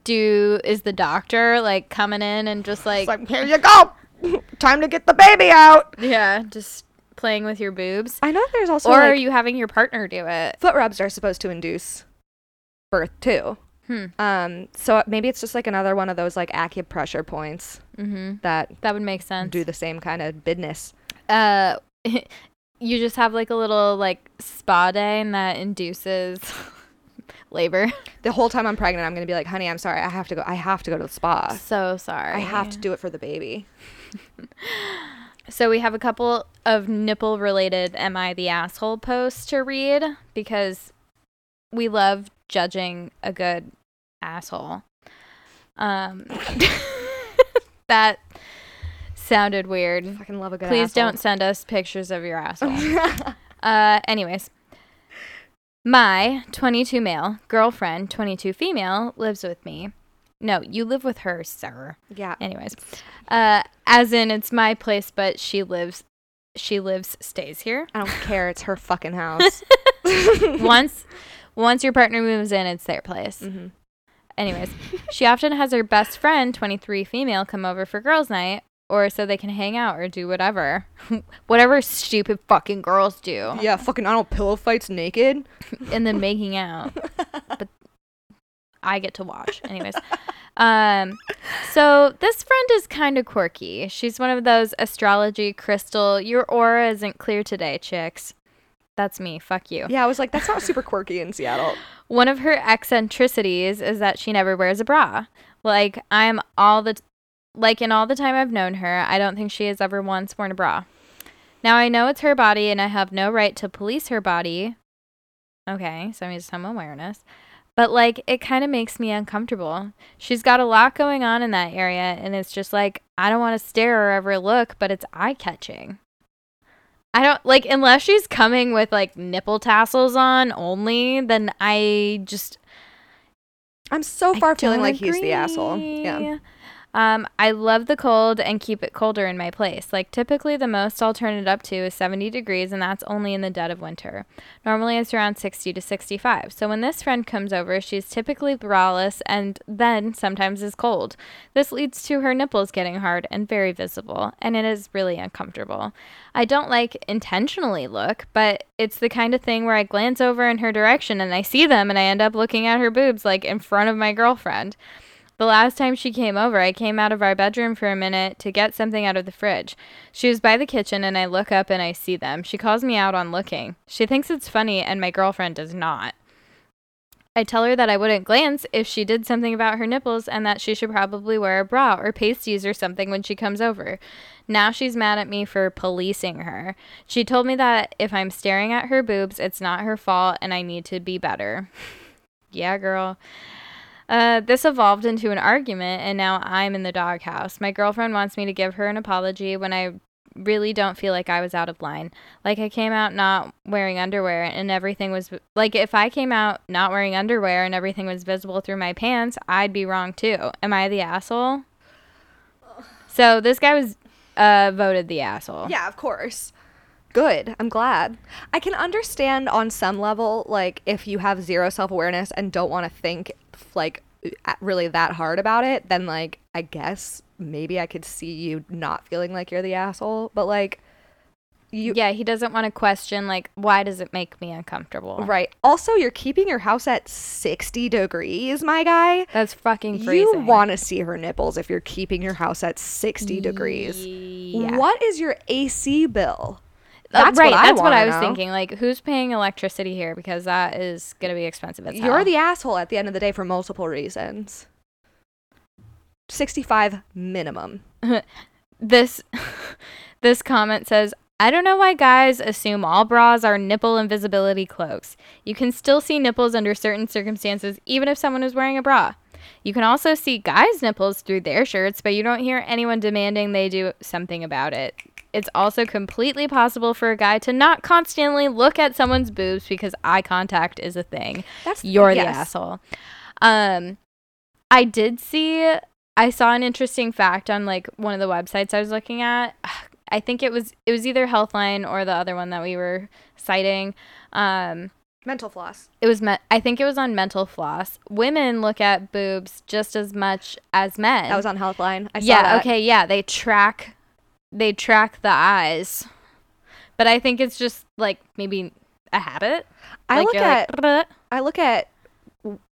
do is the doctor like coming in and just like, like, here you go. *laughs* Time to get the baby out. yeah, just playing with your boobs, I know there's also or are you having your partner do it? foot rubs are supposed to induce birth too. Hmm. Um, so maybe it's just like another one of those like acupressure points Mm-hmm. that That would make sense. do the same kind of business. uh, *laughs* you just have like a little like spa day, and that induces *laughs* labor. *laughs* The whole time I'm pregnant, I'm gonna be like, honey, I'm sorry, I have to go. I have to go to the spa. So sorry. I have to do it for the baby. So we have a couple of nipple related am I the asshole posts to read because we love judging a good asshole. Um *laughs* that sounded weird. I fucking love a good. Please don't send us pictures of your asshole. *laughs* uh anyways. My 22 male girlfriend, 22 female lives with me. No, you live with her, sir. yeah. Anyways, uh, as in it's my place, but she lives, she lives, stays here. I don't care. It's her fucking house. *laughs* *laughs* once, once your partner moves in, it's their place. Mm-hmm. Anyways, she often has her best friend, 23 female, come over for girls' night, or so they can hang out or do whatever, *laughs* whatever stupid fucking girls do, Yeah, fucking. I don't pillow fights naked. *laughs* and then making out. *laughs* but I get to watch. Anyways. Um, so this friend is kind of quirky. She's one of those astrology crystal. Your aura isn't clear today, chicks. That's me. Fuck you. Yeah, I was like, that's not super quirky in Seattle. One of her eccentricities is that she never wears a bra. Like I'm all the, like in all the time I've known her, I don't think she has ever once worn a bra. Now I know it's her body, and I have no right to police her body. Okay, so I mean some awareness, but like it kind of makes me uncomfortable. She's got a lot going on in that area, and it's just like I don't want to stare or ever look, but it's eye catching. I don't like unless she's coming with like nipple tassels on only, then I just I'm so far feeling like he's the asshole. Yeah. Um, I love the cold and keep it colder in my place. Like typically the most I'll turn it up to is 70 degrees and that's only in the dead of winter. Normally it's around 60 to 65. So when this friend comes over, she's typically braless and then sometimes is cold. This leads to her nipples getting hard and very visible, and it is really uncomfortable. I don't like intentionally look, but it's the kind of thing where I glance over in her direction and I see them and I end up looking at her boobs like in front of my girlfriend. The last time she came over, I came out of our bedroom for a minute to get something out of the fridge. She was by the kitchen and I look up and I see them. She calls me out on looking. She thinks it's funny and my girlfriend does not. I tell her that I wouldn't glance if she did something about her nipples and that she should probably wear a bra or pasties or something when she comes over. Now she's mad at me for policing her. She told me that if I'm staring at her boobs, it's not her fault and I need to be better. *laughs* yeah, girl. Uh, this evolved into an argument, and now I'm in the doghouse. My girlfriend wants me to give her an apology when I really don't feel like I was out of line. Like I came out not wearing underwear and everything was like if I came out not wearing underwear and everything was visible through my pants, I'd be wrong too. Am I the asshole? So this guy was uh voted the asshole. Yeah, of course. Good. I'm glad. I can understand on some level, like, if you have zero self awareness and don't want to think, like, really that hard about it, then, like, I guess maybe I could see you not feeling like you're the asshole. But, like, you. Yeah, he doesn't want to question like why does it make me uncomfortable? Right. Also, you're keeping your house at 60 degrees, my guy. That's fucking freezing. You want to see her nipples if you're keeping your house at 60 degrees. Yeah. What is your AC bill? Uh, That's right. what I that's what I was know. thinking. Like, who's paying electricity here? Because that is gonna be expensive as You're hell. the asshole at the end of the day for multiple reasons. 65 minimum. *laughs* this *laughs* this comment says I don't know why guys assume all bras are nipple invisibility cloaks. You can still see nipples under certain circumstances, even if someone is wearing a bra. You can also see guys' nipples through their shirts, but you don't hear anyone demanding they do something about it. It's also completely possible for a guy to not constantly look at someone's boobs because eye contact is a thing. That's You're the yes. asshole. Um, I did see. I saw an interesting fact on like one of the websites I was looking at. *sighs* I think it was it was either Healthline or the other one that we were citing. Um, Mental floss. it was me- I think it was on Mental Floss. Women look at boobs just as much as men. That was on Healthline. I saw that. yeah. Okay. Yeah. They track. They track the eyes, but I think it's just like maybe a habit. I Like, look at like, I look at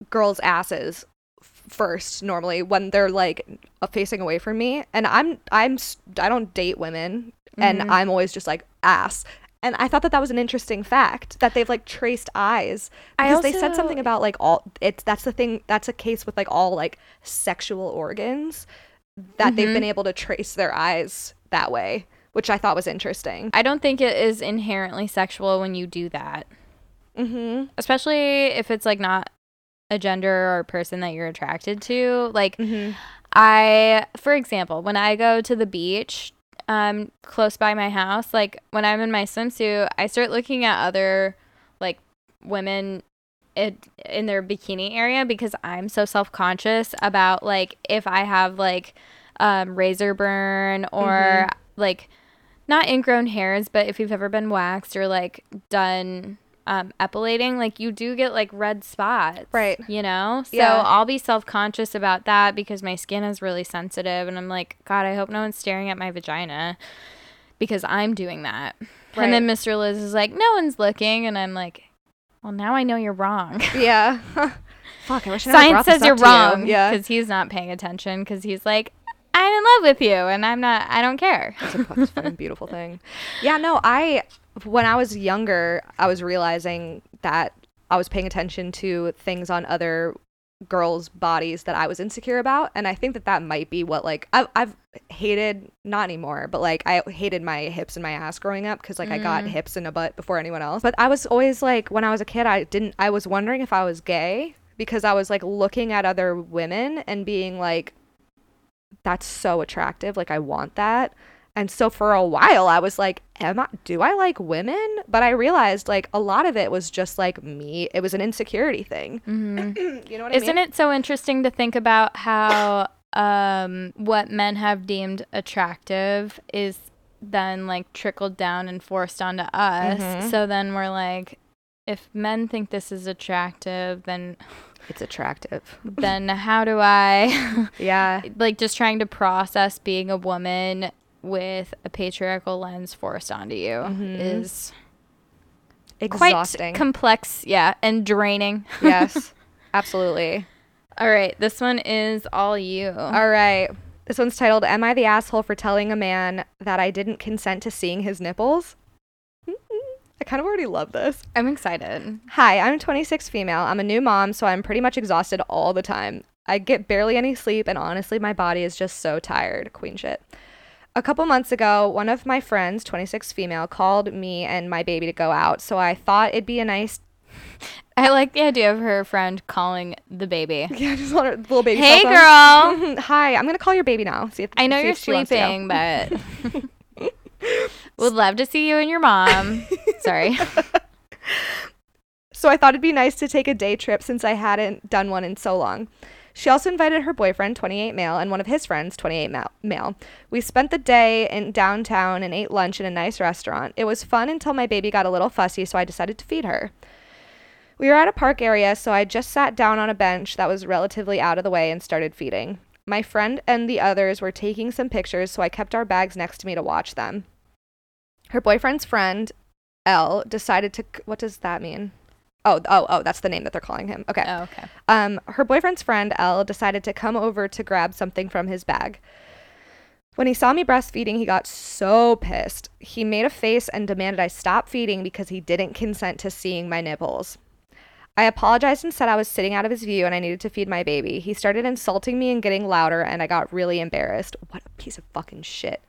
girls' asses first normally when they're like facing away from me, and I'm I'm i don't date women, and Mhm. I'm always just like ass. And I thought that that was an interesting fact that they've like traced eyes because they said something about like all it's that's the thing that's a case with like all like sexual organs that they've Mhm. been able to trace their eyes that way, which I thought was interesting. I don't think it is inherently sexual when you do that, Mm-hmm. especially if it's like not a gender or person that you're attracted to. Like Mm-hmm. I, for example, when I go to the beach, um, close by my house, like when I'm in my swimsuit, I start looking at other like women it, in their bikini area because I'm so self conscious about like if I have like um, razor burn or like not ingrown hairs, but if you've ever been waxed or like done um, epilating, like you do get like red spots, Right. You know, so Yeah. I'll be self conscious about that because my skin is really sensitive, and I'm like, God, I hope no one's staring at my vagina because I'm doing that. And then Mr. Liz is like, no one's looking, and I'm like, well, now I know you're wrong. *laughs* Yeah. *laughs* Fuck, I wish I Science says you're to you. wrong Yeah. because he's not paying attention because he's like, I'm in love with you, and I'm not. I don't care. It's a *laughs* fucking beautiful thing. Yeah, no, I when I was younger, I was realizing that I was paying attention to things on other girls' bodies that I was insecure about, and I think that that might be what like I've I've hated not anymore, but like I hated my hips and my ass growing up because like I got mm. hips and a butt before anyone else. But I was always like when I was a kid, I didn't. I was wondering if I was gay because I was like looking at other women and being like that's so attractive. Like I want that. And so for a while I was like, am I do I like women? But I realized like a lot of it was just like me. It was an insecurity thing. *clears throat* you know what I Mm-hmm. Isn't mean? it so interesting to think about how um, what men have deemed attractive is then like trickled down and forced onto us? Mhm. So then we're like, if men think this is attractive, then *laughs* It's attractive. then how do I *laughs* *laughs* Yeah. like just trying to process being a woman with a patriarchal lens forced onto you Mhm. is Exhausting. quite complex, yeah, and draining. *laughs* yes. Absolutely. All right, this one is all you. All right. This one's titled Am I the asshole for telling a man that I didn't consent to seeing his nipples? I kind of already love this. I'm excited. Hi, I'm 26 female. I'm a new mom, so I'm pretty much exhausted all the time. I get barely any sleep, and honestly, my body is just so tired. Queen shit. A couple months ago, one of my friends, 26 female, called me and my baby to go out, so I thought it'd be a nice. *laughs* I like the idea of her friend calling the baby. *laughs* Yeah, just want her little baby. Hey, girl. *laughs* Hi, I'm gonna call your baby now. See if I know see you're if she wants to go. sleeping, but would love to see you and your mom. Sorry. *laughs* So I thought it'd be nice to take a day trip since I hadn't done one in so long. She also invited her boyfriend, 28 male, and one of his friends, 28 male. We spent the day in downtown and ate lunch in a nice restaurant. It was fun until my baby got a little fussy, so I decided to feed her. We were at a park area, so I just sat down on a bench that was relatively out of the way and started feeding. My friend and the others were taking some pictures, so I kept our bags next to me to watch them. Her boyfriend's friend, L, decided to. What does that mean? Oh, oh, oh, that's the name that they're calling him. Okay. Oh, okay. Um, her boyfriend's friend, L, decided to come over to grab something from his bag. When he saw me breastfeeding, he got so pissed. He made a face and demanded I stop feeding because he didn't consent to seeing my nipples. I apologized and said I was sitting out of his view and I needed to feed my baby. He started insulting me and getting louder, and I got really embarrassed. What a piece of fucking shit.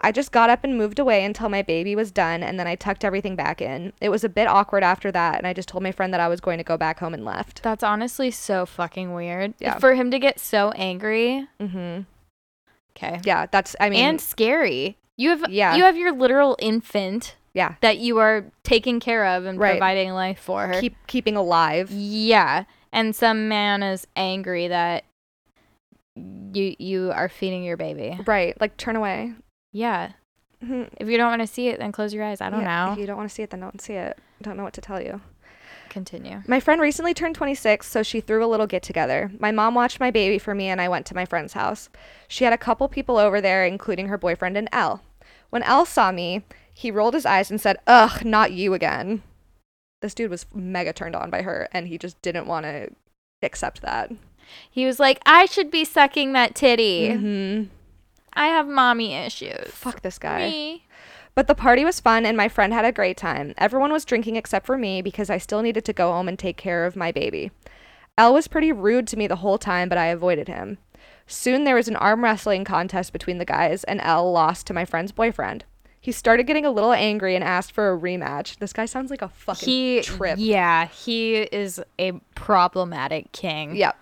I just got up and moved away until my baby was done, and then I tucked everything back in. It was a bit awkward after that, and I just told my friend that I was going to go back home and left. That's honestly so fucking weird. Yeah. For him to get so angry. Mm-hmm. Okay. Yeah, that's, I mean, and scary. You have Yeah. you have your literal infant Yeah. that you are taking care of and Right. providing life for. Keep keeping alive. Yeah, and some man is angry that you you are feeding your baby. Right. Like turn away. Yeah. Mhm. If you don't want to see it, then close your eyes. I don't Yeah, know. If you don't want to see it, then don't see it. Don't know what to tell you. Continue. My friend recently turned 26, so she threw a little get together. My mom watched my baby for me, and I went to my friend's house. She had a couple people over there, including her boyfriend and Elle. When Elle saw me, he rolled his eyes and said, Ugh, not you again. This dude was mega turned on by her, and he just didn't want to accept that. He was like, "I should be sucking that titty. hmm I have mommy issues." Fuck this guy. me. But the party was fun and my friend had a great time. Everyone was drinking except for me because I still needed to go home and take care of my baby. L was pretty rude to me the whole time, but I avoided him. Soon there was an arm wrestling contest between the guys, and L lost to my friend's boyfriend. He started getting a little angry and asked for a rematch. This guy sounds like a fucking He trip. Yeah, he is a problematic king. Yep.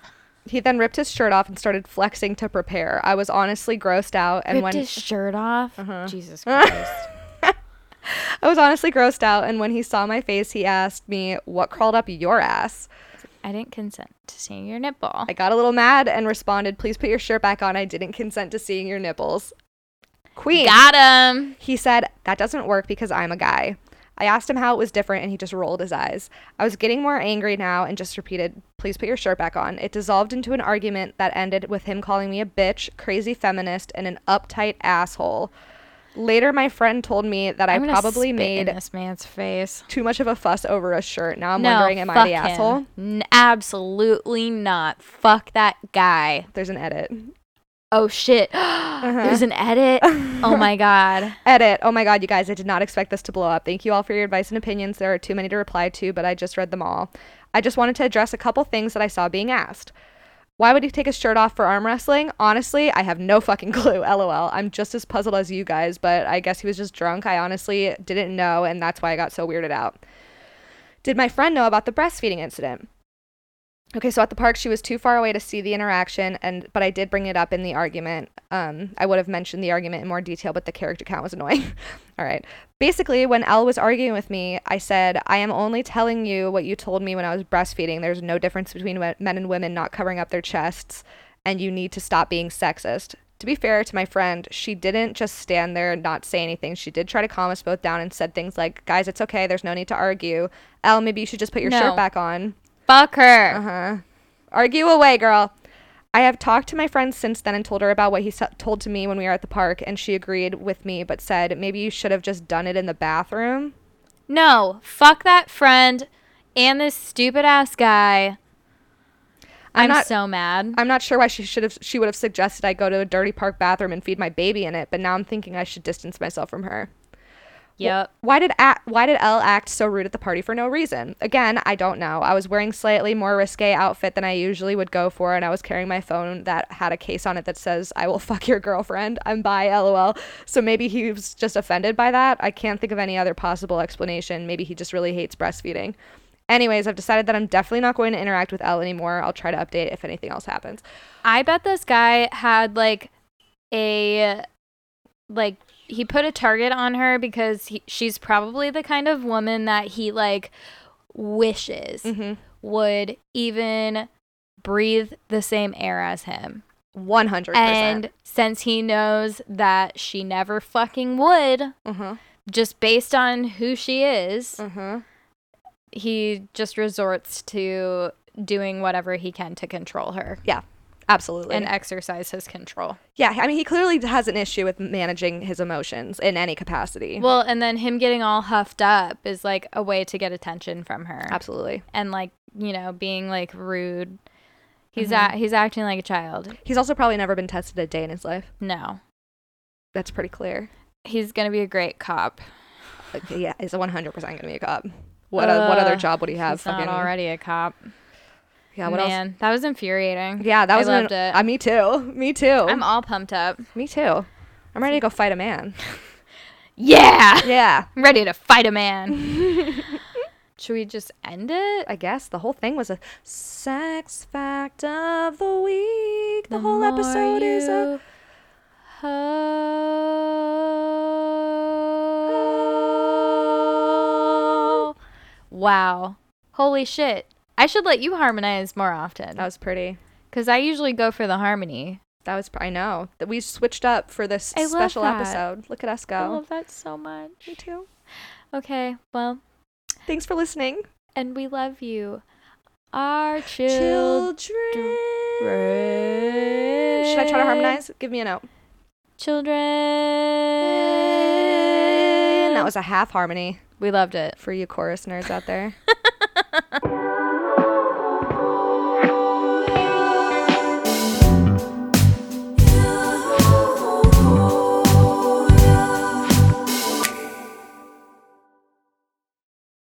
He then ripped his shirt off and started flexing to prepare. I was honestly grossed out, and Ripped when his shirt off. Uh-huh. Jesus *laughs* Christ. I was honestly grossed out, and when he saw my face, he asked me, "What crawled up your ass?" I didn't consent to seeing your nipple. I got a little mad and responded, Please put your shirt back on. I didn't consent to seeing your nipples. Queen. Got him. He said, That doesn't work because I'm a guy. I asked him how it was different and he just rolled his eyes. I was getting more angry now and just repeated, Please put your shirt back on. It dissolved into an argument that ended with him calling me a bitch, crazy feminist, and an uptight asshole. Later, my friend told me that I I'm gonna probably made this man's face. too much of a fuss over a shirt. Now I'm no, wondering, am I the him. asshole? N- absolutely not. Fuck that guy. There's an edit. Oh shit. *gasps* Uh-huh. There's an edit. oh my *laughs* god. Edit. Oh my god, you guys, I did not expect this to blow up. Thank you all for your advice and opinions. There are too many to reply to, but I just read them all. I just wanted to address a couple things that I saw being asked. Why would he take his shirt off for arm wrestling? Honestly, I have no *laughs* fucking clue. LOL. I'm just as puzzled as you guys, but I guess he was just drunk. I honestly didn't know, and that's why I got so weirded out. Did my friend know about the breastfeeding incident? Okay, so at the park, she was too far away to see the interaction, and but I did bring it up in the argument. Um, I would have mentioned the argument in more detail, but the character count was annoying. *laughs* All right. Basically, when Elle was arguing with me, I said, "I am only telling you what you told me when I was breastfeeding. There's no difference between men and women not covering up their chests, and you need to stop being sexist." To be fair to my friend, she didn't just stand there and not say anything. She did try to calm us both down and said things like, "Guys, it's okay. There's no need to argue. Elle, maybe you should just put your No. shirt back on." Fuck her. Uh huh. Argue away, girl. I have talked to my friend since then and told her about what he told to me when we were at the park, and she agreed with me, but said maybe you should have just done it in the bathroom. No. Fuck that friend and this stupid ass guy. I'm I'm, not- so mad. I'm not sure why she should have. She would have suggested I go to a dirty park bathroom and feed my baby in it, but now I'm thinking I should distance myself from her. Yep. Why did a- why did Elle act so rude at the party for no reason? Again, I don't know. I was wearing slightly more risque outfit than I usually would go for, and I was carrying my phone that had a case on it that says "I will *laughs* fuck your girlfriend." I'm by lol. So maybe he was just offended by that. I can't think of any other possible explanation. Maybe he just really hates breastfeeding. Anyways, I've decided that I'm definitely not going to interact with L anymore. I'll try to update if anything else happens. I bet this guy had like a like he put a target on her because he, she's probably the kind of woman that he like wishes Mm-hmm. would even breathe the same air as him. One hundred And percent. And since he knows that she never fucking would, huh. just based on who she is, huh. he just resorts to doing whatever he can to control her Absolutely. and exercise his control. yeah, I mean, he clearly has an issue with managing his emotions in any capacity. Well, and then him getting all huffed up is like a way to get attention from her. Absolutely. And like, you know, being like rude. He's Mhm. a- he's acting like a child. He's also probably never been tested a day in his life. No. That's pretty clear. He's going to be a great cop. Like, yeah, he's 100% going to be a cop. What, o- what other job would he have? He's not already a cop. Yeah, what Man, else? that was infuriating. Yeah, that I was. loved an, it. Uh, me too. Me too. I'm all pumped up. Me too. I'm ready to go fight a man. *laughs* yeah. Yeah. I'm *laughs* ready to fight a man. *laughs* Should we just end it? I guess the whole thing was a sex fact of the week. The, the whole episode is a. Ho- Wow. Holy shit. I should let you harmonize more often. That was pretty. Because I usually go for the harmony. That was. pr- I know that we switched up for this I special episode. Look at us go. I love that so much. Me too. Okay, well, Thanks for listening. and we love you. Our children. Children. Should I try to harmonize? Give me a note. Children. That was a half harmony We loved it. for you chorus nerds out there. *laughs*